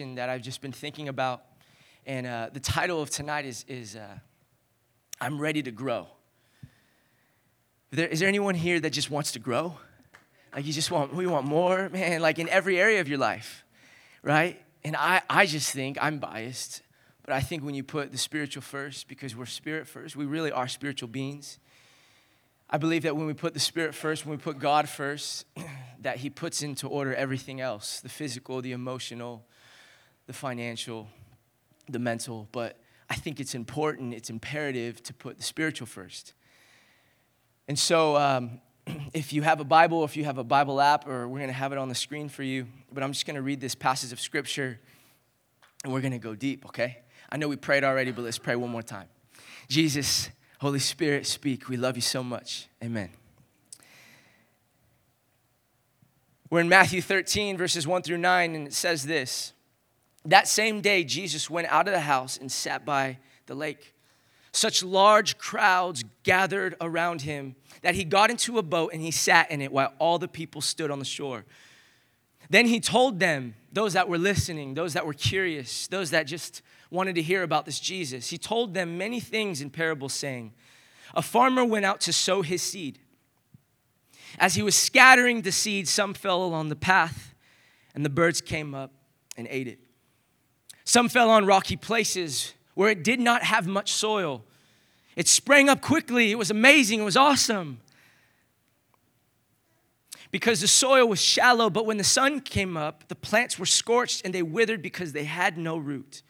that I've just been thinking about. And uh, the title of tonight is, is uh, I'm Ready to Grow. Is there, is there anyone here that just wants to grow? Like you just want, we want more, man, like in every area of your life, right? And I, I just think, I'm biased, but I think when you put the spiritual first, because we're spirit first, we really are spiritual beings. I believe that when we put the spirit first, when we put God first, that He puts into order everything else the physical, the emotional, the financial, the mental, but I think it's important, it's imperative to put the spiritual first. And so, um, if you have a Bible, if you have a Bible app, or we're going to have it on the screen for you, but I'm just going to read this passage of scripture and we're going to go deep, okay? I know we prayed already, but let's pray one more time. Jesus, Holy Spirit, speak. We love you so much. Amen. We're in Matthew 13, verses 1 through 9, and it says this. That same day, Jesus went out of the house and sat by the lake. Such large crowds gathered around him that he got into a boat and he sat in it while all the people stood on the shore. Then he told them, those that were listening, those that were curious, those that just wanted to hear about this Jesus, he told them many things in parables, saying, A farmer went out to sow his seed. As he was scattering the seed, some fell along the path, and the birds came up and ate it. Some fell on rocky places where it did not have much soil. It sprang up quickly. It was amazing. It was awesome. Because the soil was shallow, but when the sun came up, the plants were scorched and they withered because they had no root.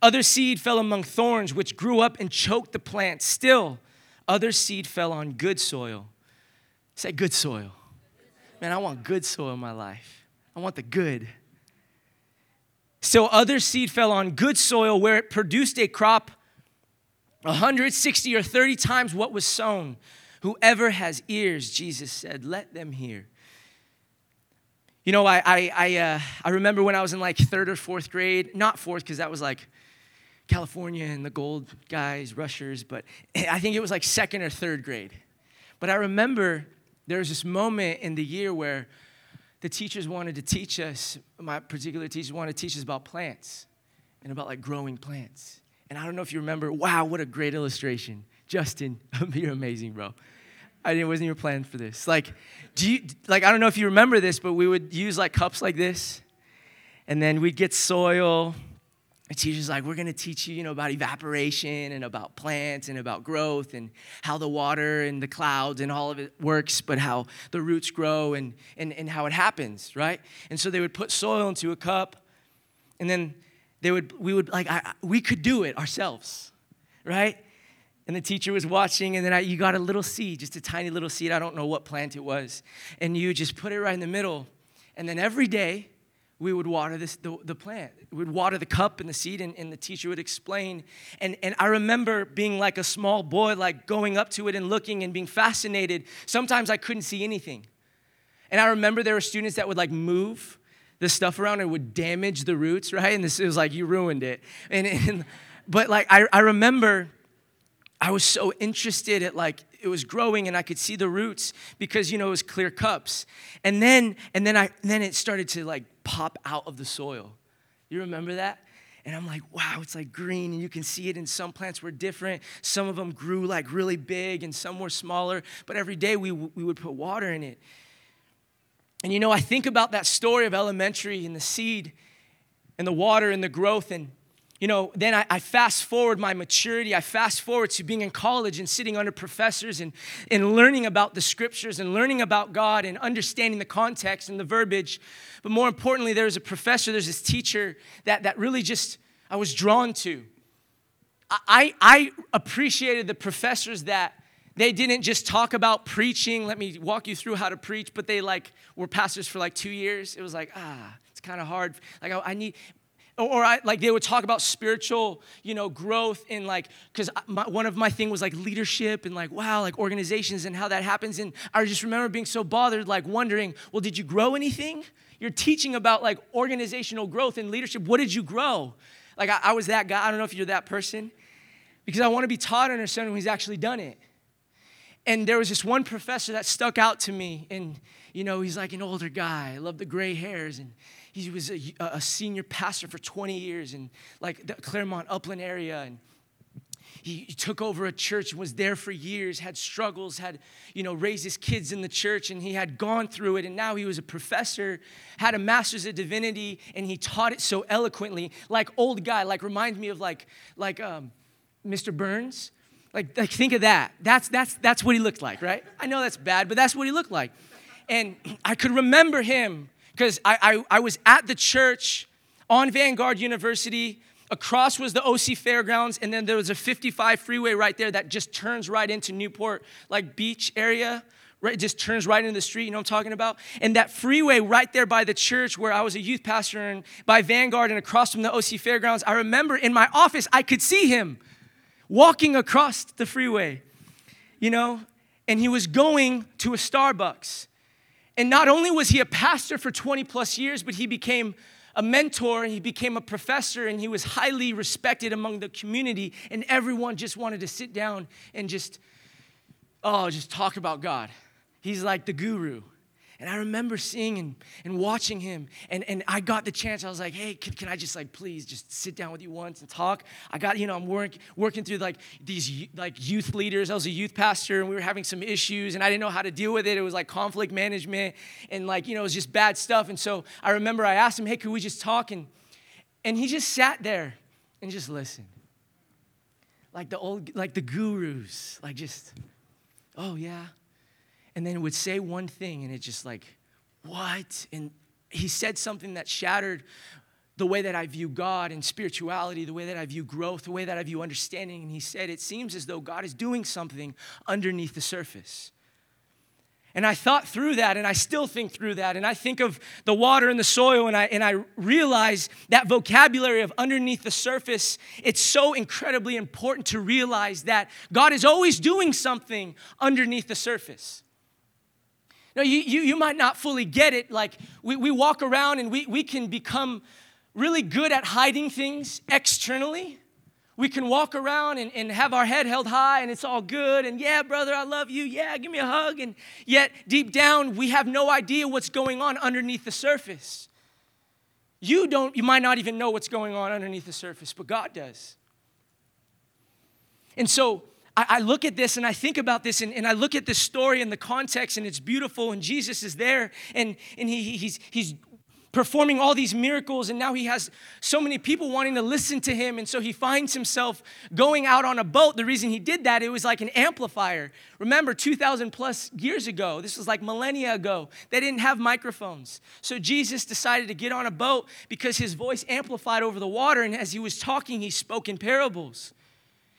Other seed fell among thorns, which grew up and choked the plants. Still, other seed fell on good soil. Say good soil. Man, I want good soil in my life. I want the good. So other seed fell on good soil where it produced a crop 160 or 30 times what was sown. Whoever has ears, Jesus said, let them hear. You know, I, I, I, uh, I remember when I was in like third or fourth grade, not fourth, because that was like California and the gold guys, rushers, but I think it was like second or third grade. But I remember there was this moment in the year where the teachers wanted to teach us, my particular teachers wanted to teach us about plants and about like growing plants. And I don't know if you remember, wow, what a great illustration. Justin, you're amazing, bro. I didn't, wasn't even planned for this. Like, do you, like, I don't know if you remember this, but we would use like cups like this, and then we'd get soil, the teacher's like, we're going to teach you, you know, about evaporation and about plants and about growth and how the water and the clouds and all of it works, but how the roots grow and, and, and how it happens, right? And so they would put soil into a cup and then they would, we would like, I, we could do it ourselves, right? And the teacher was watching, and then I, you got a little seed, just a tiny little seed. I don't know what plant it was. And you just put it right in the middle. And then every day, we would water this, the, the plant. We would water the cup and the seed, and, and the teacher would explain. And, and I remember being like a small boy, like going up to it and looking and being fascinated. Sometimes I couldn't see anything. And I remember there were students that would like move the stuff around and would damage the roots, right? And this was like, you ruined it. And, and but like, I, I remember I was so interested at like it was growing and I could see the roots because you know it was clear cups. And then and then I then it started to like pop out of the soil. You remember that? And I'm like, wow, it's like green, and you can see it. And some plants were different. Some of them grew like really big, and some were smaller. But every day we, we would put water in it. And you know, I think about that story of elementary and the seed and the water and the growth. And you know, then I, I, fast forward my maturity. I fast forward to being in college and sitting under professors and, and learning about the scriptures and learning about God and understanding the context and the verbiage. But more importantly, there's a professor, there's this teacher that, that really just I was drawn to. I, I appreciated the professors that they didn't just talk about preaching. Let me walk you through how to preach, but they like were pastors for like two years. It was like, ah, it's kind of hard. Like I, I need, or I, like they would talk about spiritual you know growth in like because one of my thing was like leadership and like wow like organizations and how that happens. And i just remember being so bothered like wondering well did you grow anything? You're teaching about like organizational growth and leadership. What did you grow? Like i, I was that guy. I don't know if you're that person. Because i want to be taught under someone who's actually done it. And there was this one professor that stuck out to me. And you know he's like an older guy. I love the gray hairs. And he was a, a senior pastor for 20 years in like the Claremont Upland area. And he, took over a church and was there for years, had struggles, had, you know, raised his kids in the church, and he had gone through it. And now he was a professor, had a master's of divinity, and he taught it so eloquently, like old guy, like reminds me of like, like um, Mr. Burns. Like, like think of that. That's, that's, that's what he looked like, right? I know that's bad, but that's what he looked like. And I could remember him because I, I, I was at the church on Vanguard University Across was the OC Fairgrounds, and then there was a 55 freeway right there that just turns right into Newport, like beach area. Right, it just turns right into the street, you know what I'm talking about? And that freeway right there by the church where I was a youth pastor and by Vanguard and across from the OC Fairgrounds, I remember in my office, I could see him walking across the freeway, you know? And he was going to a Starbucks. And not only was he a pastor for 20 plus years, but he became a mentor and he became a professor and he was highly respected among the community and everyone just wanted to sit down and just oh just talk about god. He's like the guru and i remember seeing and, and watching him. And, and i got the chance. I was like hey can, can i just like please just sit down with you once and talk? I got you know i'm work, working through like these like youth leaders. I was a youth pastor and we were having some issues and i didn't know how to deal with it. It was like conflict management and like you know it was just bad stuff. And so i remember i asked him hey could we just talk? And and he just sat there and just listened. Like the old like the gurus like just oh yeah and then would say one thing and it just like what and he said something that shattered the way that I view God and spirituality, the way that I view growth, the way that I view understanding. And he said, It seems as though God is doing something underneath the surface. And I thought through that, and I still think through that. And I think of the water and the soil, and I, and I realize that vocabulary of underneath the surface, it's so incredibly important to realize that God is always doing something underneath the surface. Now, you, you, you might not fully get it. Like, we, we walk around and we, we can become really good at hiding things externally. We can walk around and, and have our head held high and it's all good. And yeah, brother, I love you. Yeah, give me a hug. And yet, deep down, we have no idea what's going on underneath the surface. You don't, you might not even know what's going on underneath the surface, but God does. And so, I, I look at this and I think about this and, and I look at this story and the context and it's beautiful and Jesus is there and, and he, he's, he's performing all these miracles and now he has so many people wanting to listen to him. And so he finds himself going out on a boat. The reason he did that it was like an amplifier. Remember 2000 plus years ago this was like millennia ago they didn't have microphones. So jesus decided to get on a boat because his voice amplified over the water. And as he was talking he spoke in parables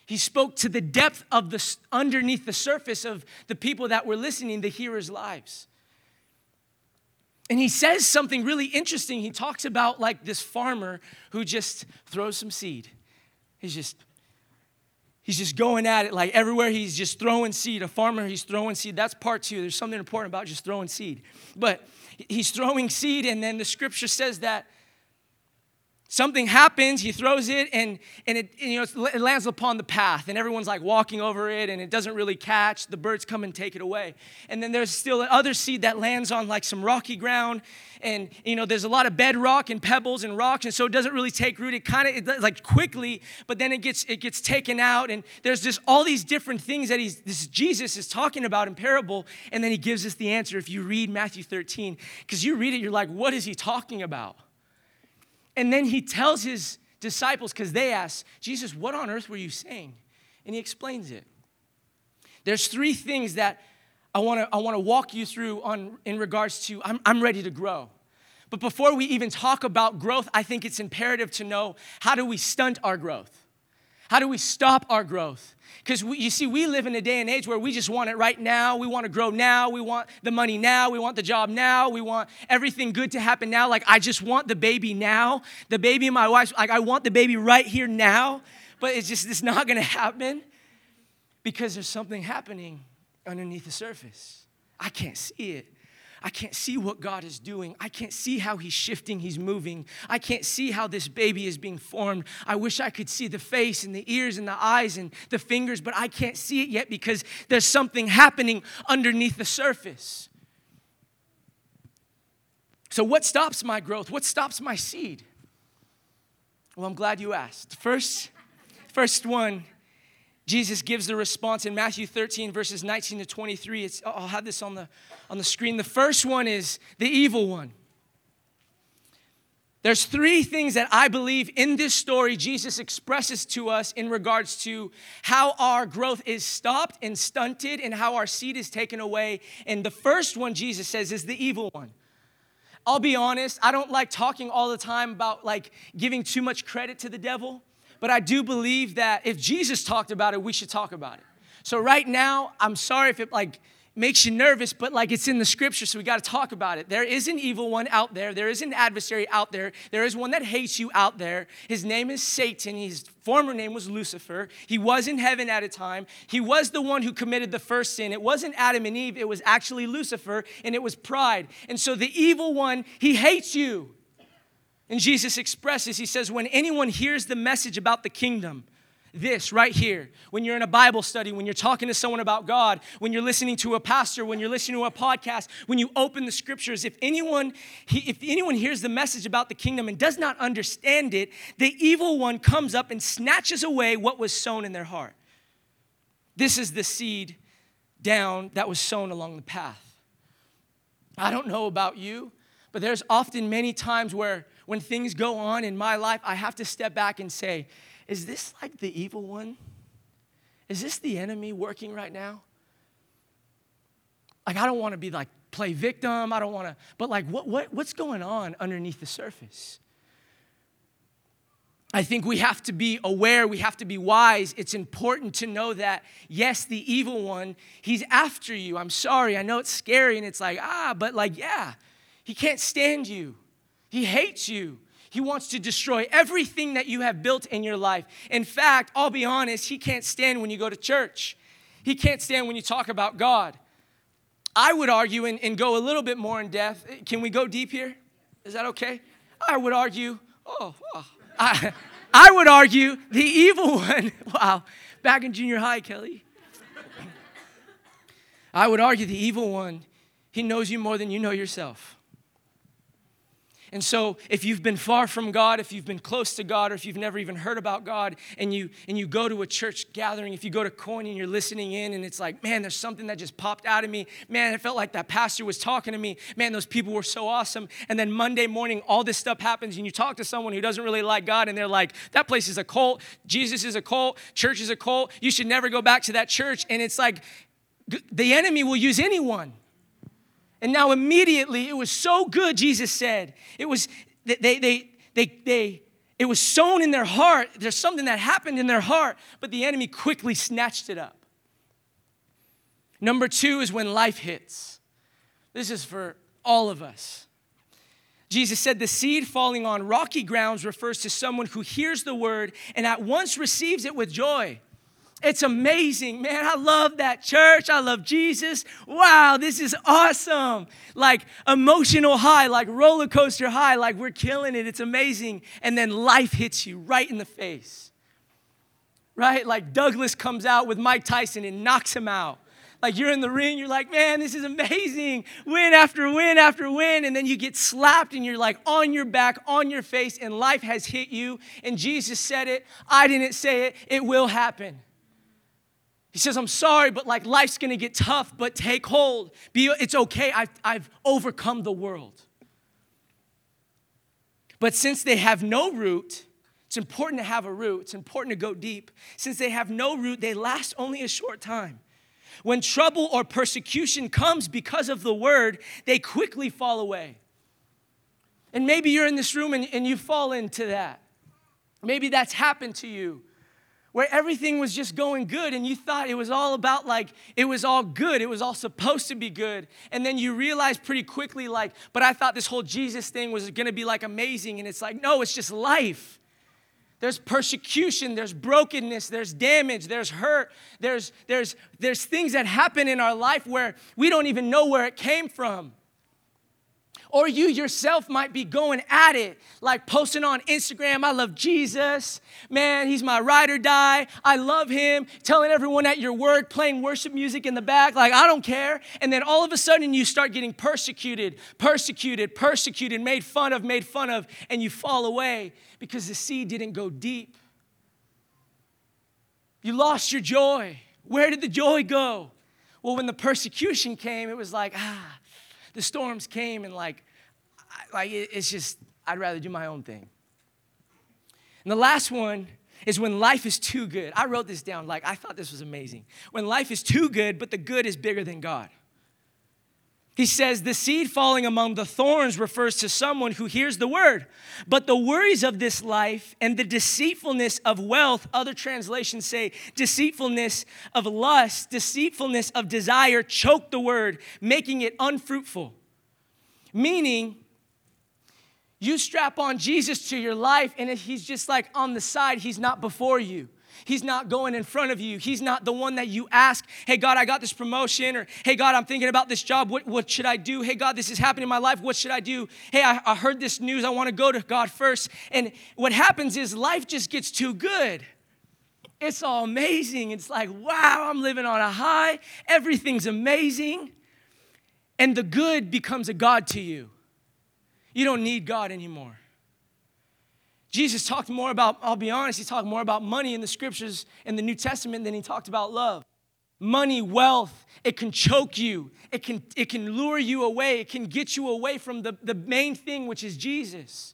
he spoke to the depth of the underneath the surface of the people that were listening, the hearers' lives. And he says something really interesting. He talks about like this farmer who just throws some seed. He's just he's just going at it like everywhere he's just throwing seed. A farmer, he's throwing seed. That's part two. There's something important about just throwing seed. But he's throwing seed, and then the scripture says that something happens he throws it and, and it and, you know it lands upon the path and everyone's like walking over it and it doesn't really catch. The birds come and take it away. And then there's still other seed that lands on like some rocky ground and you know there's a lot of bedrock and pebbles and rocks and so it doesn't really take root. It kind of like quickly but then it gets it gets taken out and there's just all these different things that he's this jesus is talking about in parable and then he gives us the answer if you read matthew 13 because you read it you're like what is he talking about and then he tells his disciples, because they ask, Jesus, what on earth were you saying? And he explains it. There's three things that I wanna, I wanna walk you through on, in regards to I'm, I'm ready to grow. But before we even talk about growth, I think it's imperative to know how do we stunt our growth? How do we stop our growth? Because you see, we live in a day and age where we just want it right now. We want to grow now. We want the money now. We want the job now. We want everything good to happen now. Like, I just want the baby now. The baby and my wife, like, I want the baby right here now. But it's just, it's not going to happen because there's something happening underneath the surface. I can't see it. I can't see what God is doing. I can't see how He's shifting, He's moving. I can't see how this baby is being formed. I wish I could see the face and the ears and the eyes and the fingers, but I can't see it yet because there's something happening underneath the surface. So, what stops my growth? What stops my seed? Well, I'm glad you asked. First, first one, Jesus gives the response in Matthew 13, verses 19 to 23. It's, I'll have this on the, on the screen. The first one is the evil one. There's three things that I believe in this story Jesus expresses to us in regards to how our growth is stopped and stunted and how our seed is taken away. And the first one Jesus says is the evil one. I'll be honest, I don't like talking all the time about like giving too much credit to the devil, but I do believe that if Jesus talked about it, we should talk about it. So right now, I'm sorry if it like makes you nervous, but like it's in the scripture, so we got to talk about it. There is an evil one out there. There is an adversary out there. There is one that hates you out there. His name is Satan. His former name was Lucifer. He was in heaven at a time. He was the one who committed the first sin. It wasn't Adam and Eve, it was actually Lucifer, and it was pride. And so the evil one, he hates you. And Jesus expresses, he says, when anyone hears the message about the kingdom, this right here, when you're in a Bible study, when you're talking to someone about God, when you're listening to a pastor, when you're listening to a podcast, when you open the scriptures, if anyone if anyone hears the message about the kingdom and does not understand it, the evil one comes up and snatches away what was sown in their heart. This is the seed down that was sown along the path. I don't know about you, but there's often many times where when things go on in my life, I have to step back and say, is this like the evil one? Is this the enemy working right now? Like, I don't want to be like play victim. I don't want to, but like, what, what, what's going on underneath the surface? I think we have to be aware, we have to be wise. It's important to know that, yes, the evil one, he's after you. I'm sorry, I know it's scary and it's like, ah, but like, yeah, he can't stand you, he hates you. He wants to destroy everything that you have built in your life. In fact, I'll be honest, he can't stand when you go to church. He can't stand when you talk about God. I would argue and, and go a little bit more in depth. Can we go deep here? Is that okay? I would argue, oh, oh I, I would argue the evil one, wow, back in junior high, Kelly. I would argue the evil one, he knows you more than you know yourself. And so, if you've been far from God, if you've been close to God, or if you've never even heard about God, and you and you go to a church gathering, if you go to Coin and you're listening in, and it's like, man, there's something that just popped out of me. Man, it felt like that pastor was talking to me. Man, those people were so awesome. And then Monday morning, all this stuff happens, and you talk to someone who doesn't really like God, and they're like, that place is a cult. Jesus is a cult. Church is a cult. You should never go back to that church. And it's like, the enemy will use anyone and now immediately it was so good, Jesus said. It was, they, they, they, they, it was sown in their heart. There's something that happened in their heart, but the enemy quickly snatched it up. Number two is when life hits. This is for all of us. Jesus said the seed falling on rocky grounds refers to someone who hears the word and at once receives it with joy. It's amazing, man. I love that church. I love Jesus. Wow, this is awesome. Like emotional high, like roller coaster high, like we're killing it. It's amazing. And then life hits you right in the face. Right? Like Douglas comes out with Mike Tyson and knocks him out. Like you're in the ring, you're like, man, this is amazing. Win after win after win. And then you get slapped and you're like on your back, on your face, and life has hit you. And Jesus said it. I didn't say it. It will happen. He says, I'm sorry, but like life's gonna get tough, but take hold. Be, it's okay, I've, I've overcome the world. But since they have no root, it's important to have a root, it's important to go deep. Since they have no root, they last only a short time. When trouble or persecution comes because of the word, they quickly fall away. And maybe you're in this room and, and you fall into that. Maybe that's happened to you where everything was just going good and you thought it was all about like it was all good it was all supposed to be good. And then you realize pretty quickly like but i thought this whole jesus thing was going to be like amazing. And it's like no it's just life. There's persecution there's brokenness there's damage there's hurt there's there's there's things that happen in our life where we don't even know where it came from Or you yourself might be going at it, like posting on Instagram, I love Jesus. Man, he's my ride or die. I love him. Telling everyone at your work, playing worship music in the back, like, I don't care. And then all of a sudden you start getting persecuted, persecuted, persecuted, made fun of, made fun of, and you fall away because the seed didn't go deep. You lost your joy. Where did the joy go? Well, when the persecution came, it was like, ah, the storms came and like, like it's just, I'd rather do my own thing. And the last one is when life is too good. I wrote this down, like, I thought this was amazing. When life is too good, but the good is bigger than God. He says, the seed falling among the thorns refers to someone who hears the word, but the worries of this life and the deceitfulness of wealth, other translations say deceitfulness of lust, deceitfulness of desire, choke the word, making it unfruitful. Meaning, you strap on Jesus to your life, and he's just like on the side, he's not before you. He's not going in front of you. He's not the one that you ask, hey, God, I got this promotion, or hey, God, I'm thinking about this job. What, what should I do? Hey, God, this is happening in my life. What should I do? Hey, I, I heard this news. I want to go to God first. And what happens is life just gets too good. It's all amazing. It's like, wow, I'm living on a high. Everything's amazing. And the good becomes a God to you. You don't need God anymore. Jesus talked more about, I'll be honest, he talked more about money in the scriptures in the New Testament than he talked about love. Money, wealth, it can choke you, it can, it can lure you away, it can get you away from the, the main thing, which is Jesus.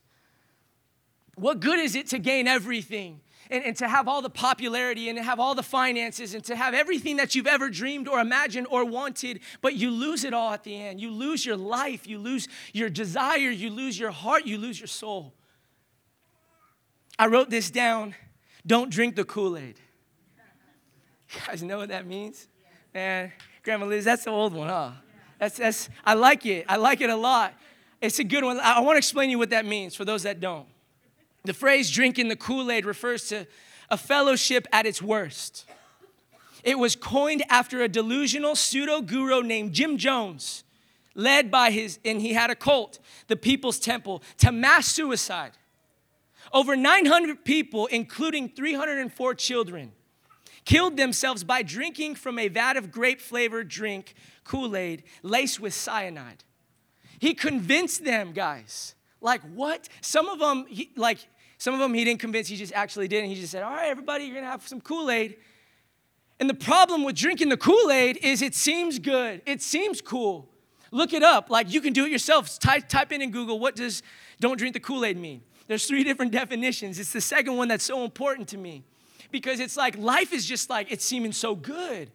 What good is it to gain everything and, and to have all the popularity and to have all the finances and to have everything that you've ever dreamed or imagined or wanted, but you lose it all at the end? You lose your life, you lose your desire, you lose your heart, you lose your soul. I wrote this down. Don't drink the Kool Aid. You guys know what that means? Man, Grandma Liz, that's the old one, huh? That's, that's, I like it. I like it a lot. It's a good one. I want to explain to you what that means for those that don't. The phrase drinking the Kool Aid refers to a fellowship at its worst. It was coined after a delusional pseudo guru named Jim Jones, led by his, and he had a cult, the People's Temple, to mass suicide. Over 900 people, including 304 children, killed themselves by drinking from a vat of grape flavored drink, Kool Aid, laced with cyanide. He convinced them, guys. Like, what? Some of them, he, like, some of them he didn't convince, he just actually did. And he just said, All right, everybody, you're gonna have some Kool Aid. And the problem with drinking the Kool Aid is it seems good, it seems cool. Look it up. Like, you can do it yourself. Type, type in in Google, what does don't drink the Kool Aid mean? There's three different definitions. It's the second one that's so important to me because it's like life is just like it's seeming so good.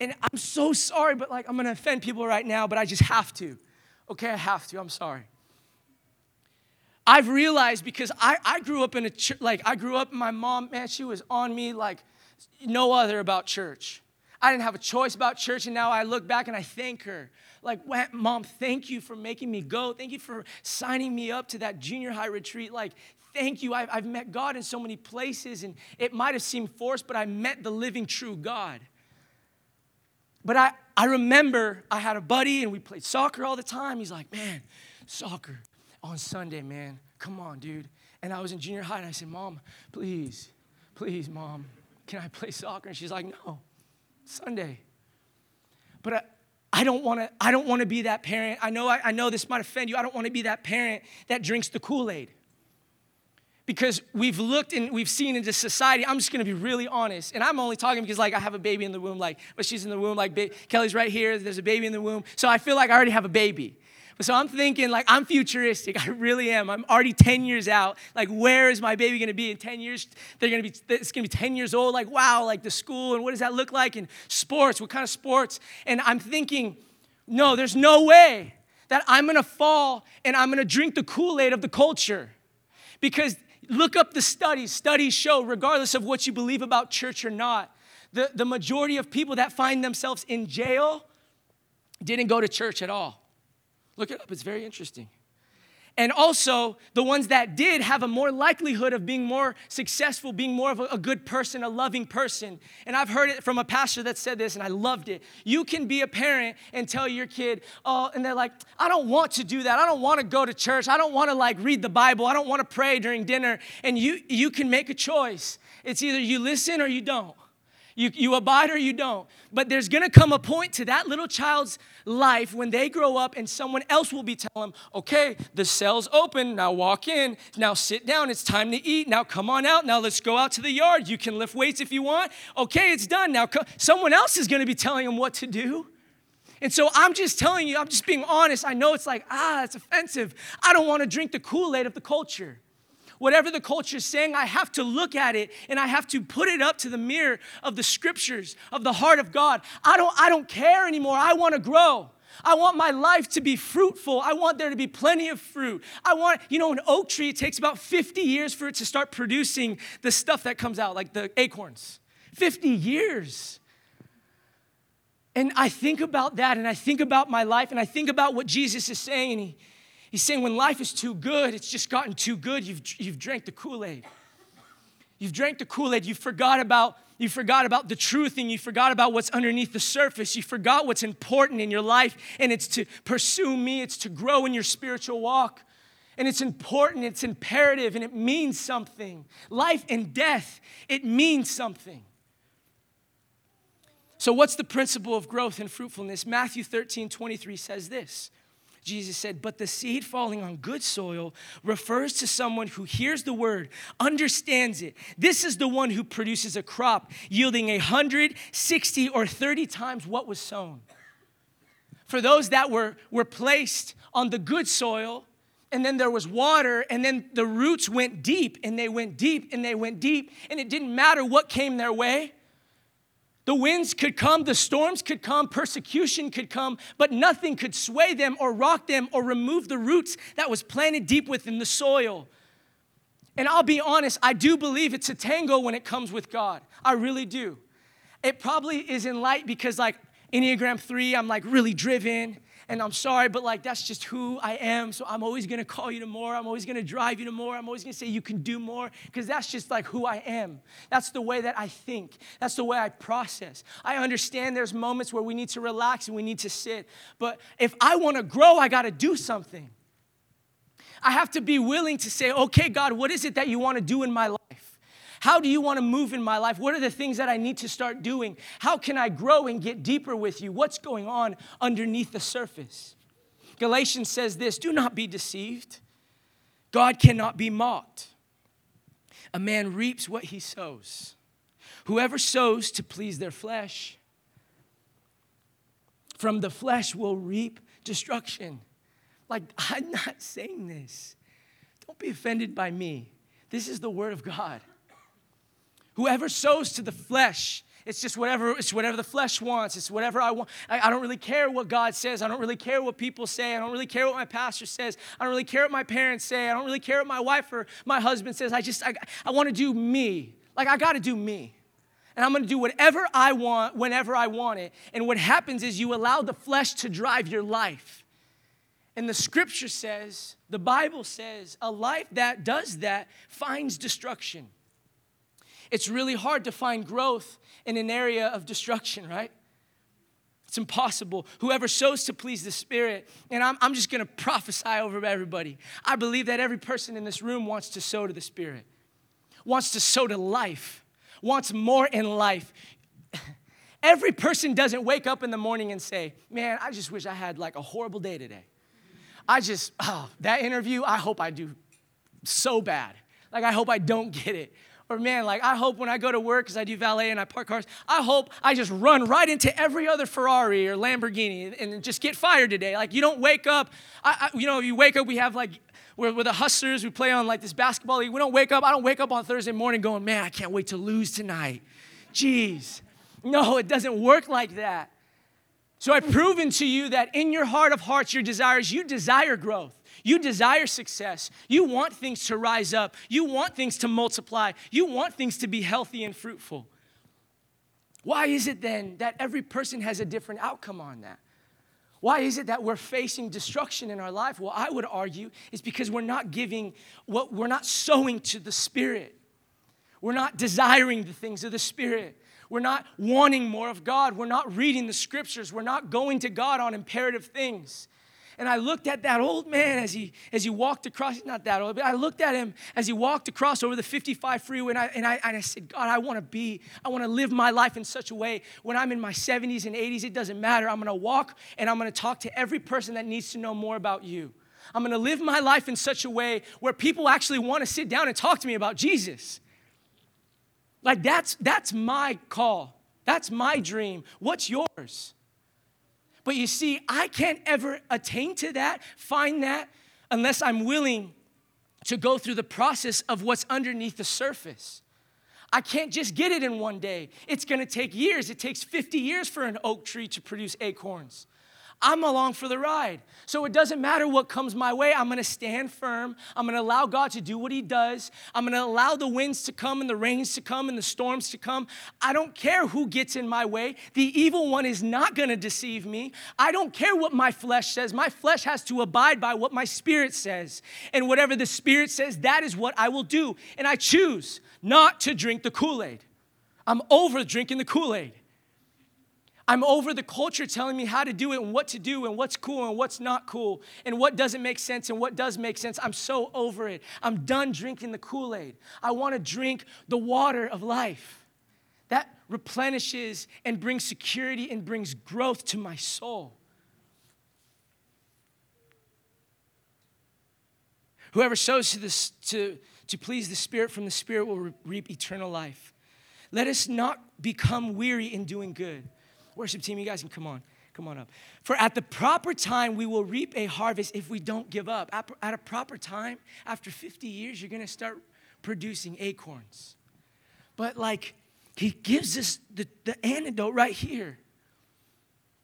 And I'm so sorry, but like I'm gonna offend people right now, but I just have to. Okay, I have to. I'm sorry. I've realized because I, I grew up in a church, like I grew up, my mom, man, she was on me like no other about church. I didn't have a choice about church, and now I look back and I thank her. Like, mom, thank you for making me go. Thank you for signing me up to that junior high retreat. Like, thank you. I've, I've met God in so many places, and it might have seemed forced, but I met the living, true God. But I, I remember I had a buddy, and we played soccer all the time. He's like, man, soccer on Sunday, man. Come on, dude. And I was in junior high, and I said, Mom, please, please, Mom, can I play soccer? And she's like, No. Sunday. But I, I don't want to I don't want to be that parent. I know I, I know this might offend you. I don't want to be that parent that drinks the Kool-Aid. Because we've looked and we've seen into society. I'm just gonna be really honest. And I'm only talking because like I have a baby in the womb, like, but she's in the womb, like Kelly's right here, there's a baby in the womb. So I feel like I already have a baby. So I'm thinking, like, I'm futuristic. I really am. I'm already 10 years out. Like, where is my baby gonna be in 10 years? They're gonna be, it's gonna be 10 years old. Like, wow, like the school, and what does that look like? And sports, what kind of sports? And I'm thinking, no, there's no way that I'm gonna fall and I'm gonna drink the Kool Aid of the culture. Because look up the studies. Studies show, regardless of what you believe about church or not, the, the majority of people that find themselves in jail didn't go to church at all. Look it up, it's very interesting. And also, the ones that did have a more likelihood of being more successful, being more of a, good person, a loving person. And I've heard it from a pastor that said this, and I loved it. You can be a parent and tell your kid, oh, and they're like, I don't want to do that. I don't want to go to church. I don't want to like read the Bible. I don't want to pray during dinner. And you, you can make a choice. It's either you listen or you don't. You, you abide or you don't. But there's gonna come a point to that little child's life when they grow up and someone else will be telling them, okay, the cell's open, now walk in, now sit down, it's time to eat, now come on out, now let's go out to the yard. You can lift weights if you want. Okay, it's done. Now co- someone else is gonna be telling them what to do. And so I'm just telling you, I'm just being honest. I know it's like, ah, it's offensive. I don't wanna drink the Kool Aid of the culture whatever the culture is saying, I have to look at it and I have to put it up to the mirror of the scriptures, of the heart of God. I don't, I don't care anymore. I want to grow. I want my life to be fruitful. I want there to be plenty of fruit. I want, you know, an oak tree, it takes about 50 years for it to start producing the stuff that comes out, like the acorns. 50 years. And I think about that and I think about my life and I think about what Jesus is saying. And he, He's saying when life is too good, it's just gotten too good, you've, you've drank the Kool Aid. You've drank the Kool Aid. You forgot about you forgot about the truth and you forgot about what's underneath the surface. You forgot what's important in your life, and it's to pursue me, it's to grow in your spiritual walk. And it's important, it's imperative, and it means something. Life and death, it means something. So, what's the principle of growth and fruitfulness? Matthew 13 23 says this Jesus said, but the seed falling on good soil refers to someone who hears the word, understands it. This is the one who produces a crop yielding a hundred, sixty, or 30 times what was sown. For those that were, were placed on the good soil, and then there was water, and then the roots went deep, and they went deep, and they went deep, and it didn't matter what came their way. The winds could come, the storms could come, persecution could come, but nothing could sway them or rock them or remove the roots that was planted deep within the soil. And I'll be honest, I do believe it's a tango when it comes with God. I really do. It probably is in light because, like, Enneagram 3, I'm like really driven and I'm sorry, but like that's just who I am. So I'm always gonna call you to more. I'm always gonna drive you to more. I'm always gonna say you can do more because that's just like who I am. That's the way that I think. That's the way I process. I understand there's moments where we need to relax and we need to sit. But if I wanna grow, I gotta do something. I have to be willing to say, okay, God, what is it that you wanna do in my life? How do you want to move in my life? What are the things that I need to start doing? How can I grow and get deeper with you? What's going on underneath the surface? Galatians says this do not be deceived. God cannot be mocked. A man reaps what he sows. Whoever sows to please their flesh, from the flesh will reap destruction. Like, I'm not saying this. Don't be offended by me. This is the word of God. Whoever sows to the flesh, it's just whatever, it's whatever the flesh wants. It's whatever I want. I, I, don't really care what God says. I don't really care what people say. I don't really care what my pastor says. I don't really care what my parents say. I don't really care what my wife or my husband says. I just, I, I want to do me. Like, I got to do me. And I'm going to do whatever I want whenever I want it. And what happens is you allow the flesh to drive your life. And the scripture says, the Bible says, a life that does that finds destruction. It's really hard to find growth in an area of destruction, right? It's impossible. Whoever sows to please the Spirit, and I'm, I'm just gonna prophesy over everybody. I believe that every person in this room wants to sow to the Spirit, wants to sow to life, wants more in life. Every person doesn't wake up in the morning and say, Man, I just wish I had like a horrible day today. I just, oh, that interview, I hope I do so bad. Like, I hope I don't get it. Or man, like I hope when I go to work, because I do valet and I park cars, I hope I just run right into every other Ferrari or Lamborghini and just get fired today. Like you don't wake up, I, I, you know, you wake up, we have like, we're, we're the hustlers, we play on like this basketball league. We don't wake up, I don't wake up on Thursday morning going, man, I can't wait to lose tonight. Jeez. No, it doesn't work like that. So I've proven to you that in your heart of hearts, your desires, you desire growth. You desire success. You want things to rise up. You want things to multiply. You want things to be healthy and fruitful. Why is it then that every person has a different outcome on that? Why is it that we're facing destruction in our life? Well, I would argue it's because we're not giving what we're not sowing to the Spirit. We're not desiring the things of the Spirit. We're not wanting more of God. We're not reading the scriptures. We're not going to God on imperative things. And I looked at that old man as he as he walked across. He's not that old, but I looked at him as he walked across over the 55 freeway, and I and I, and I said, God, I want to be, I want to live my life in such a way when I'm in my 70s and 80s, it doesn't matter. I'm going to walk and I'm going to talk to every person that needs to know more about you. I'm going to live my life in such a way where people actually want to sit down and talk to me about Jesus. Like that's that's my call. That's my dream. What's yours? But you see, I can't ever attain to that, find that, unless I'm willing to go through the process of what's underneath the surface. I can't just get it in one day. It's gonna take years. It takes 50 years for an oak tree to produce acorns. I'm along for the ride. So it doesn't matter what comes my way. I'm going to stand firm. I'm going to allow God to do what He does. I'm going to allow the winds to come and the rains to come and the storms to come. I don't care who gets in my way. The evil one is not going to deceive me. I don't care what my flesh says. My flesh has to abide by what my spirit says. And whatever the spirit says, that is what I will do. And I choose not to drink the Kool Aid. I'm over drinking the Kool Aid. I'm over the culture telling me how to do it and what to do and what's cool and what's not cool and what doesn't make sense and what does make sense. I'm so over it. I'm done drinking the Kool Aid. I want to drink the water of life that replenishes and brings security and brings growth to my soul. Whoever sows to, this, to, to please the Spirit from the Spirit will reap eternal life. Let us not become weary in doing good. Worship team, you guys can come on. Come on up. For at the proper time, we will reap a harvest if we don't give up. At, a proper time, after 50 years, you're going to start producing acorns. But like, he gives us the, the antidote right here.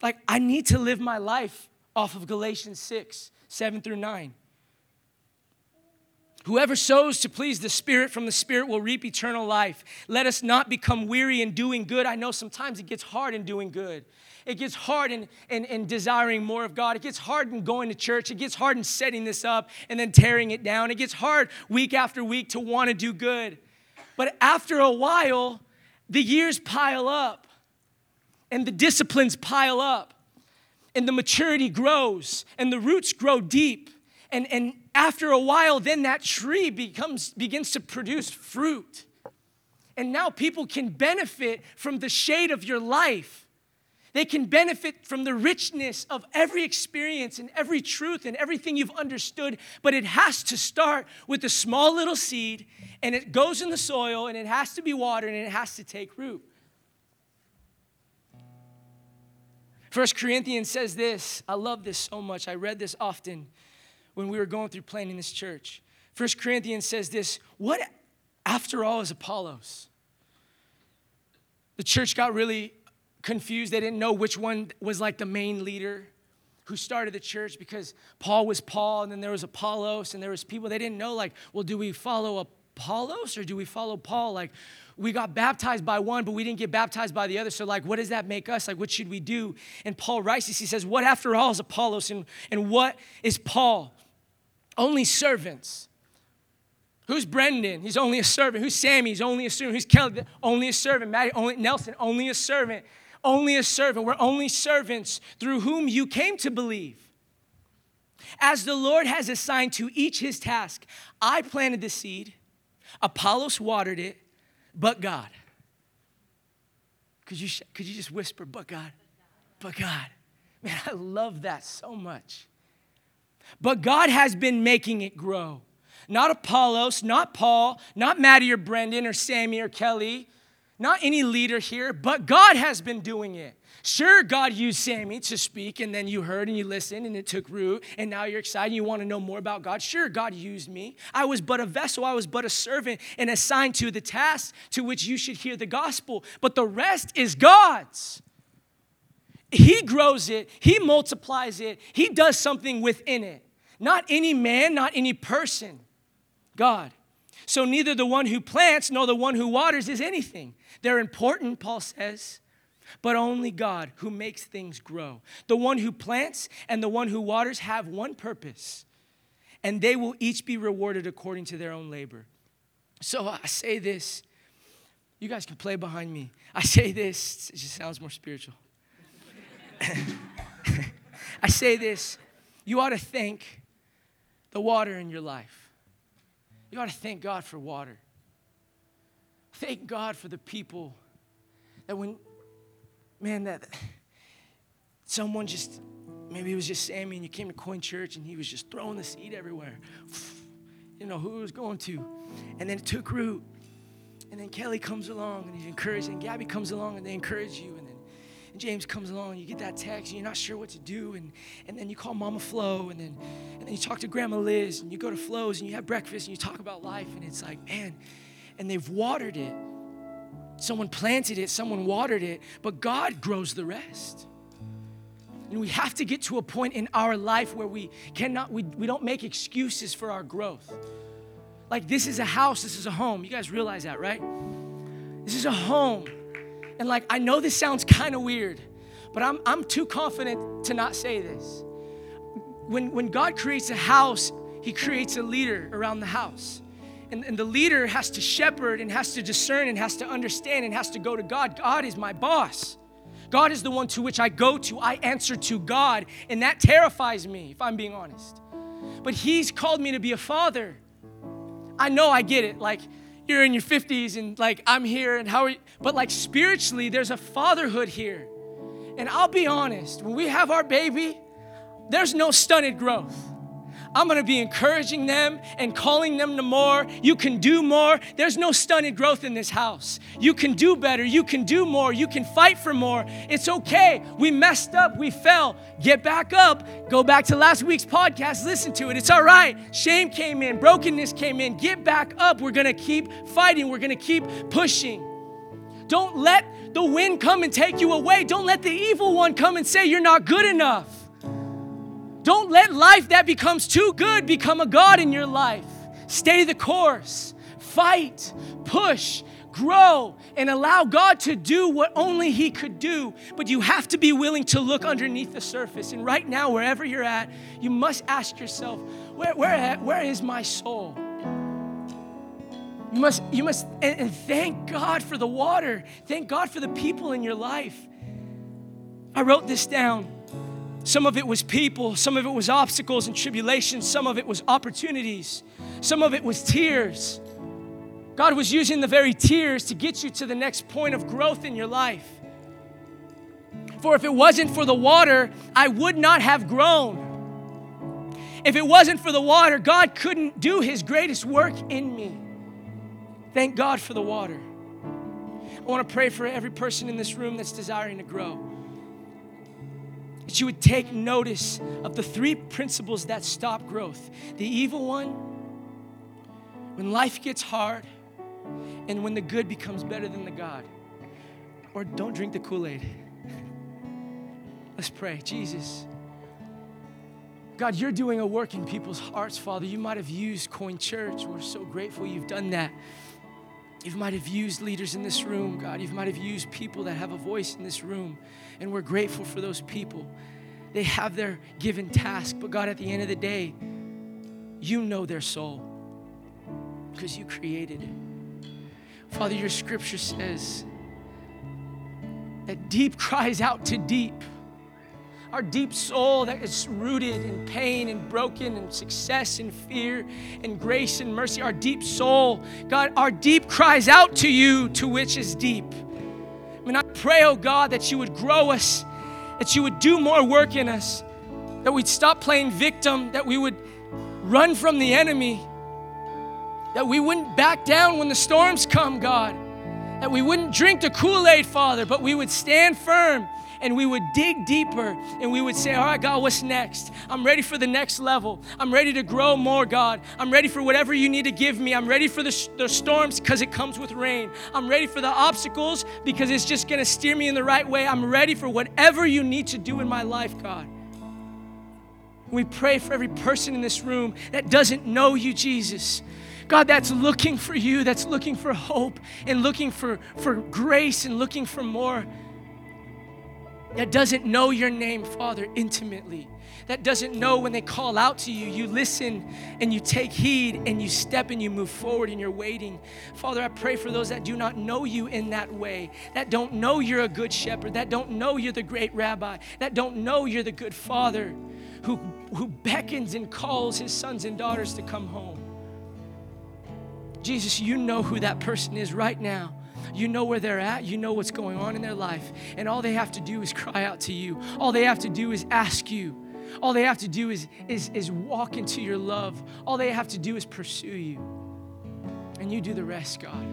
Like, I need to live my life off of Galatians 6, 7 through 9. Whoever sows to please the Spirit from the Spirit will reap eternal life. Let us not become weary in doing good. I know sometimes it gets hard in doing good. It gets hard in, in, in, desiring more of God. It gets hard in going to church. It gets hard in setting this up and then tearing it down. It gets hard week after week to want to do good. But after a while, the years pile up and the disciplines pile up and the maturity grows and the roots grow deep and, and after a while, then that tree becomes, begins to produce fruit. And now people can benefit from the shade of your life. They can benefit from the richness of every experience and every truth and everything you've understood. But it has to start with a small little seed, and it goes in the soil, and it has to be watered, and it has to take root. First Corinthians says this. I love this so much. I read this often when we were going through planning this church. First Corinthians says this What, after all, is Apollos? The church got really confused. They didn't know which one was like the main leader who started the church because Paul was Paul and then there was Apollos and there was people they didn't know like, well, do we follow Apollos or do we follow Paul? Like, we got baptized by one, but we didn't get baptized by the other. So, like, what does that make us? Like, what should we do? And Paul writes this. He says, What after all is Apollos and, and what is Paul? Only servants. Who's Brendan? He's only a servant. Who's Sammy? He's only a servant. Who's Kelly? Only a servant. Maddie, only, Nelson, only a servant. Only a servant. We're only servants through whom you came to believe. As the Lord has assigned to each his task, I planted the seed, Apollos watered it, but God. Could you, could you just whisper, but God? But God. Man, I love that so much. But God has been making it grow. Not Apollos, not Paul, not Maddie or Brendan or Sammy or Kelly, not any leader here, but God has been doing it. Sure, God used Sammy to speak, and then you heard and you listened, and it took root, and now you're excited and you want to know more about God. Sure, God used me. I was but a vessel, I was but a servant, and assigned to the task to which you should hear the gospel. But the rest is God's. He grows it, He multiplies it, He does something within it. Not any man, not any person, God. So neither the one who plants nor the one who waters is anything. They're important, Paul says, but only God who makes things grow. The one who plants and the one who waters have one purpose, and they will each be rewarded according to their own labor. So I say this. You guys can play behind me. I say this, it just sounds more spiritual. I say this. You ought to thank the water in your life. You ought to thank God for water. Thank God for the people that when, man, that someone just, maybe it was just Sammy and you came to Coin Church and he was just throwing the seed everywhere. You know, who it was going to. And then it took root. And then Kelly comes along and he's encouraging. Gabby comes along and they encourage you. And James comes along you get that text and you're not sure what to do. And, and then you call Mama Flo and then, and then you talk to Grandma Liz and you go to Flo's and you have breakfast and you talk about life. And it's like, man, and they've watered it. Someone planted it, someone watered it, but God grows the rest. And we have to get to a point in our life where we cannot, we, we don't make excuses for our growth. Like, this is a house, this is a home. You guys realize that, right? This is a home. And like, I know this sounds kind of weird, but I'm, I'm too confident to not say this. When, when God creates a house, He creates a leader around the house. And, and the leader has to shepherd and has to discern and has to understand and has to go to God. God is my boss. God is the one to which I go to. I answer to God. And that terrifies me, if I'm being honest. But He's called me to be a father. I know I get it. Like, you're in your 50s and like, I'm here and how are you? But like, spiritually, there's a fatherhood here. And I'll be honest, when we have our baby, there's no stunted growth. I'm gonna be encouraging them and calling them to more. You can do more. There's no stunted growth in this house. You can do better. You can do more. You can fight for more. It's okay. We messed up. We fell. Get back up. Go back to last week's podcast. Listen to it. It's all right. Shame came in. Brokenness came in. Get back up. We're gonna keep fighting. We're gonna keep pushing. Don't let the wind come and take you away. Don't let the evil one come and say you're not good enough. Don't let life that becomes too good become a God in your life. Stay the course, fight, push, grow, and allow God to do what only He could do. But you have to be willing to look underneath the surface. And right now, wherever you're at, you must ask yourself, where, where, where is my soul? You must, you must, and, and thank God for the water. Thank God for the people in your life. I wrote this down. Some of it was people, some of it was obstacles and tribulations, some of it was opportunities, some of it was tears. God was using the very tears to get you to the next point of growth in your life. For if it wasn't for the water, I would not have grown. If it wasn't for the water, God couldn't do his greatest work in me. Thank God for the water. I want to pray for every person in this room that's desiring to grow that you would take notice of the three principles that stop growth the evil one, when life gets hard, and when the good becomes better than the God. Or don't drink the Kool Aid. Let's pray. Jesus. God, you're doing a work in people's hearts, Father. You might have used Coin Church. We're so grateful you've done that. You might have used leaders in this room, God. You might have used people that have a voice in this room. And we're grateful for those people. They have their given task, but God, at the end of the day, you know their soul because you created it. Father, your scripture says that deep cries out to deep our deep soul that is rooted in pain and broken and success and fear and grace and mercy, our deep soul, God, our deep cries out to you, to which is deep. I mean, I pray, oh God, that you would grow us, that you would do more work in us, that we'd stop playing victim, that we would run from the enemy, that we wouldn't back down when the storms come, God, that we wouldn't drink the Kool Aid, Father, but we would stand firm and we would dig deeper and we would say, All right, God, what's next? I'm ready for the next level. I'm ready to grow more, God. I'm ready for whatever you need to give me. I'm ready for the, the storms because it comes with rain. I'm ready for the obstacles because it's just going to steer me in the right way. I'm ready for whatever you need to do in my life, God. We pray for every person in this room that doesn't know you, Jesus. God, that's looking for you, that's looking for hope and looking for, for grace and looking for more. That doesn't know your name, Father, intimately, that doesn't know when they call out to you, you listen and you take heed and you step and you move forward and you're waiting. Father, I pray for those that do not know you in that way, that don't know you're a good shepherd, that don't know you're the great rabbi, that don't know you're the good father who, who beckons and calls his sons and daughters to come home. Jesus, you know who that person is right now. You know where they're at. You know what's going on in their life. And all they have to do is cry out to you. All they have to do is ask you. All they have to do is, is, is walk into your love. All they have to do is pursue you. And you do the rest, God.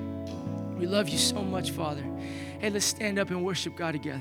We love you so much, Father. Hey, let's stand up and worship God together.